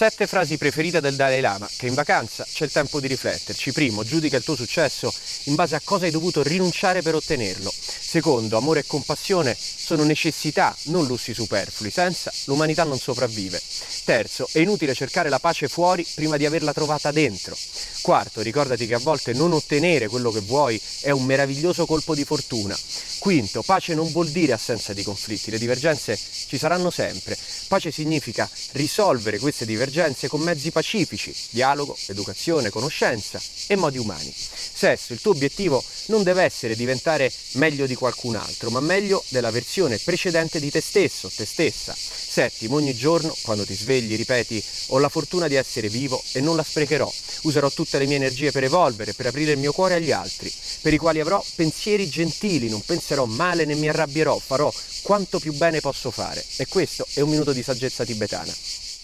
Sette frasi preferite del Dalai Lama, che in vacanza c'è il tempo di rifletterci. Primo, giudica il tuo successo in base a cosa hai dovuto rinunciare per ottenerlo. Secondo, amore e compassione sono necessità, non lussi superflui. Senza, l'umanità non sopravvive. Terzo, è inutile cercare la pace fuori prima di averla trovata dentro. Quarto, ricordati che a volte non ottenere quello che vuoi è un meraviglioso colpo di fortuna. Quinto, pace non vuol dire assenza di conflitti, le divergenze ci saranno sempre. Pace significa risolvere queste divergenze con mezzi pacifici, dialogo, educazione, conoscenza e modi umani. Sesto, il tuo obiettivo non deve essere diventare meglio di qualcun altro, ma meglio della versione precedente di te stesso, te stessa. Settimo, ogni giorno, quando ti svegli, ripeti, ho la fortuna di essere vivo e non la sprecherò. Userò tutte le mie energie per evolvere, per aprire il mio cuore agli altri, per i quali avrò pensieri gentili, non penserò male né mi arrabbierò, farò quanto più bene posso fare. E questo è un minuto di saggezza tibetana.